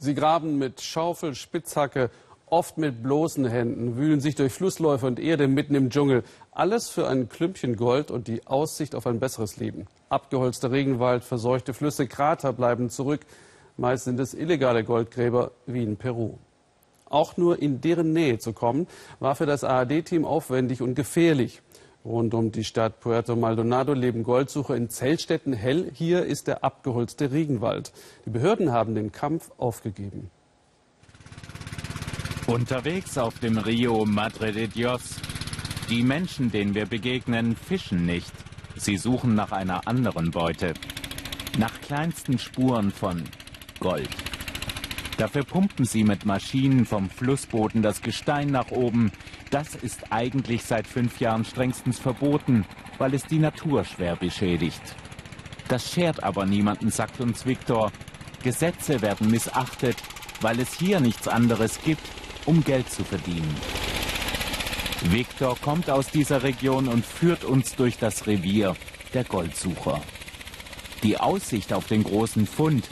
Sie graben mit Schaufel, Spitzhacke, oft mit bloßen Händen, wühlen sich durch Flussläufe und Erde mitten im Dschungel. Alles für ein Klümpchen Gold und die Aussicht auf ein besseres Leben. Abgeholzter Regenwald, verseuchte Flüsse, Krater bleiben zurück. Meist sind es illegale Goldgräber wie in Peru. Auch nur in deren Nähe zu kommen, war für das ARD-Team aufwendig und gefährlich. Rund um die Stadt Puerto Maldonado leben Goldsucher in Zeltstätten hell. Hier ist der abgeholzte Regenwald. Die Behörden haben den Kampf aufgegeben. Unterwegs auf dem Rio Madre de Dios. Die Menschen, denen wir begegnen, fischen nicht. Sie suchen nach einer anderen Beute. Nach kleinsten Spuren von Gold. Dafür pumpen sie mit Maschinen vom Flussboden das Gestein nach oben. Das ist eigentlich seit fünf Jahren strengstens verboten, weil es die Natur schwer beschädigt. Das schert aber niemanden, sagt uns Viktor. Gesetze werden missachtet, weil es hier nichts anderes gibt, um Geld zu verdienen. Viktor kommt aus dieser Region und führt uns durch das Revier der Goldsucher. Die Aussicht auf den großen Fund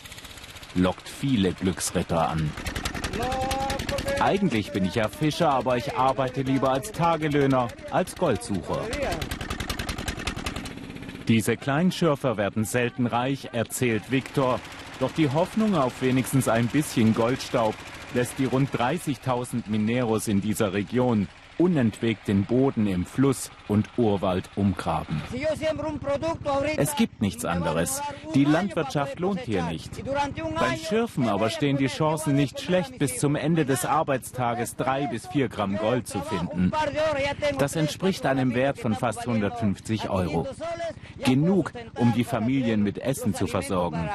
lockt viele Glücksritter an. Eigentlich bin ich ja Fischer, aber ich arbeite lieber als Tagelöhner, als Goldsucher. Diese Kleinschürfer werden selten reich, erzählt Viktor. Doch die Hoffnung auf wenigstens ein bisschen Goldstaub lässt die rund 30.000 Mineros in dieser Region unentwegt den Boden im Fluss und Urwald umgraben. Es gibt nichts anderes. Die Landwirtschaft lohnt hier nicht. Beim Schürfen aber stehen die Chancen nicht schlecht, bis zum Ende des Arbeitstages drei bis vier Gramm Gold zu finden. Das entspricht einem Wert von fast 150 Euro. Genug, um die Familien mit Essen zu versorgen.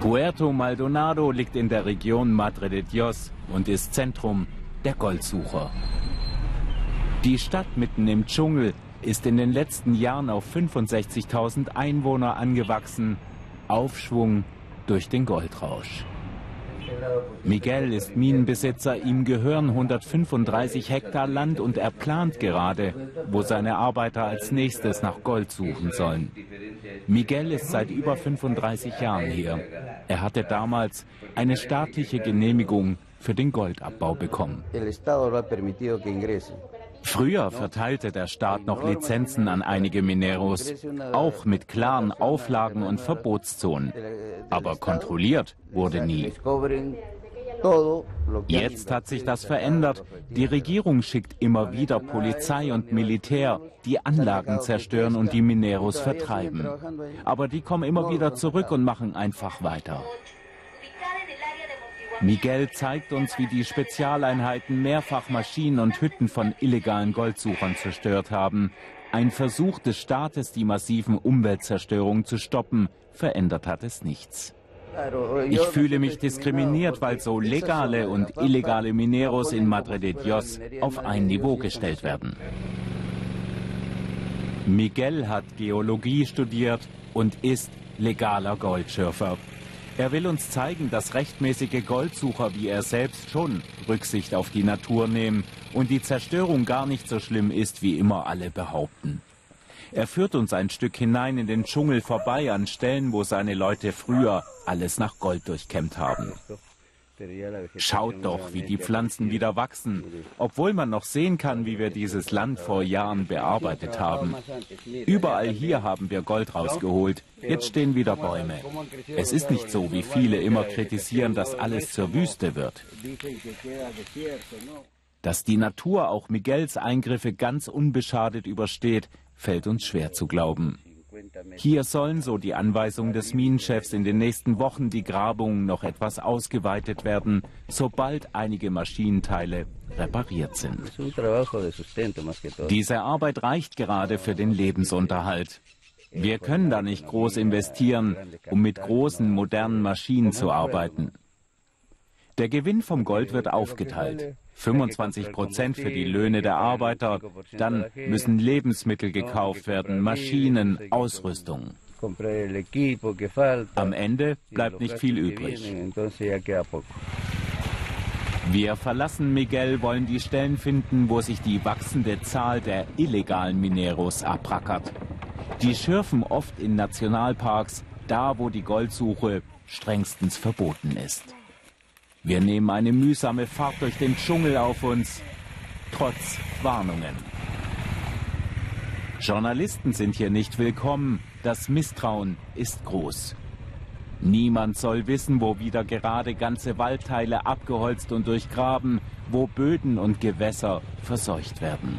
Puerto Maldonado liegt in der Region Madre de Dios und ist Zentrum der Goldsucher. Die Stadt mitten im Dschungel ist in den letzten Jahren auf 65.000 Einwohner angewachsen. Aufschwung durch den Goldrausch. Miguel ist Minenbesitzer, ihm gehören 135 Hektar Land und er plant gerade, wo seine Arbeiter als nächstes nach Gold suchen sollen. Miguel ist seit über 35 Jahren hier. Er hatte damals eine staatliche Genehmigung für den Goldabbau bekommen. Früher verteilte der Staat noch Lizenzen an einige Mineros, auch mit klaren Auflagen und Verbotszonen. Aber kontrolliert wurde nie. Jetzt hat sich das verändert. Die Regierung schickt immer wieder Polizei und Militär, die Anlagen zerstören und die Mineros vertreiben. Aber die kommen immer wieder zurück und machen einfach weiter. Miguel zeigt uns, wie die Spezialeinheiten mehrfach Maschinen und Hütten von illegalen Goldsuchern zerstört haben. Ein Versuch des Staates, die massiven Umweltzerstörungen zu stoppen, verändert hat es nichts. Ich fühle mich diskriminiert, weil so legale und illegale Mineros in Madre de Dios auf ein Niveau gestellt werden. Miguel hat Geologie studiert und ist legaler Goldschürfer. Er will uns zeigen, dass rechtmäßige Goldsucher wie er selbst schon Rücksicht auf die Natur nehmen und die Zerstörung gar nicht so schlimm ist, wie immer alle behaupten. Er führt uns ein Stück hinein in den Dschungel vorbei an Stellen, wo seine Leute früher alles nach Gold durchkämmt haben. Schaut doch, wie die Pflanzen wieder wachsen, obwohl man noch sehen kann, wie wir dieses Land vor Jahren bearbeitet haben. Überall hier haben wir Gold rausgeholt. Jetzt stehen wieder Bäume. Es ist nicht so, wie viele immer kritisieren, dass alles zur Wüste wird. Dass die Natur auch Miguels Eingriffe ganz unbeschadet übersteht, fällt uns schwer zu glauben. Hier sollen, so die Anweisung des Minenchefs, in den nächsten Wochen die Grabungen noch etwas ausgeweitet werden, sobald einige Maschinenteile repariert sind. Diese Arbeit reicht gerade für den Lebensunterhalt. Wir können da nicht groß investieren, um mit großen, modernen Maschinen zu arbeiten. Der Gewinn vom Gold wird aufgeteilt. 25 Prozent für die Löhne der Arbeiter. Dann müssen Lebensmittel gekauft werden, Maschinen, Ausrüstung. Am Ende bleibt nicht viel übrig. Wir verlassen Miguel, wollen die Stellen finden, wo sich die wachsende Zahl der illegalen Mineros abrackert. Die schürfen oft in Nationalparks, da wo die Goldsuche strengstens verboten ist. Wir nehmen eine mühsame Fahrt durch den Dschungel auf uns, trotz Warnungen. Journalisten sind hier nicht willkommen, das Misstrauen ist groß. Niemand soll wissen, wo wieder gerade ganze Waldteile abgeholzt und durchgraben, wo Böden und Gewässer verseucht werden.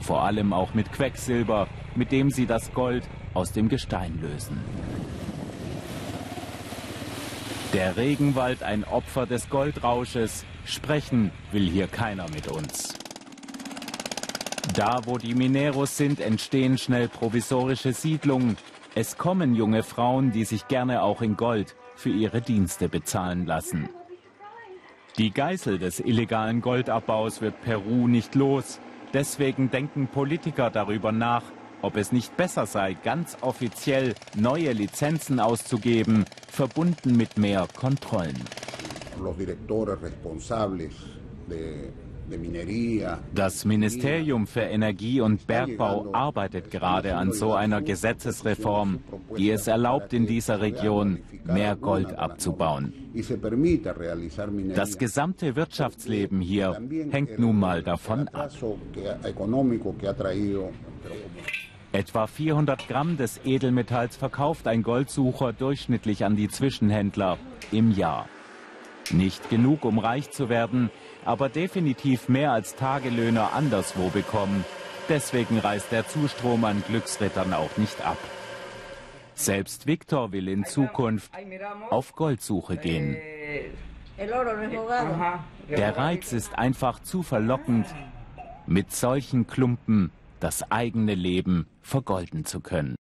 Vor allem auch mit Quecksilber, mit dem sie das Gold aus dem Gestein lösen. Der Regenwald ein Opfer des Goldrausches. Sprechen will hier keiner mit uns. Da, wo die Mineros sind, entstehen schnell provisorische Siedlungen. Es kommen junge Frauen, die sich gerne auch in Gold für ihre Dienste bezahlen lassen. Die Geißel des illegalen Goldabbaus wird Peru nicht los. Deswegen denken Politiker darüber nach, ob es nicht besser sei, ganz offiziell neue Lizenzen auszugeben, verbunden mit mehr Kontrollen. Das Ministerium für Energie und Bergbau arbeitet gerade an so einer Gesetzesreform, die es erlaubt, in dieser Region mehr Gold abzubauen. Das gesamte Wirtschaftsleben hier hängt nun mal davon ab. Etwa 400 Gramm des Edelmetalls verkauft ein Goldsucher durchschnittlich an die Zwischenhändler im Jahr. Nicht genug, um reich zu werden, aber definitiv mehr als Tagelöhner anderswo bekommen. Deswegen reißt der Zustrom an Glücksrittern auch nicht ab. Selbst Viktor will in Zukunft auf Goldsuche gehen. Der Reiz ist einfach zu verlockend, mit solchen Klumpen das eigene Leben vergolden zu können.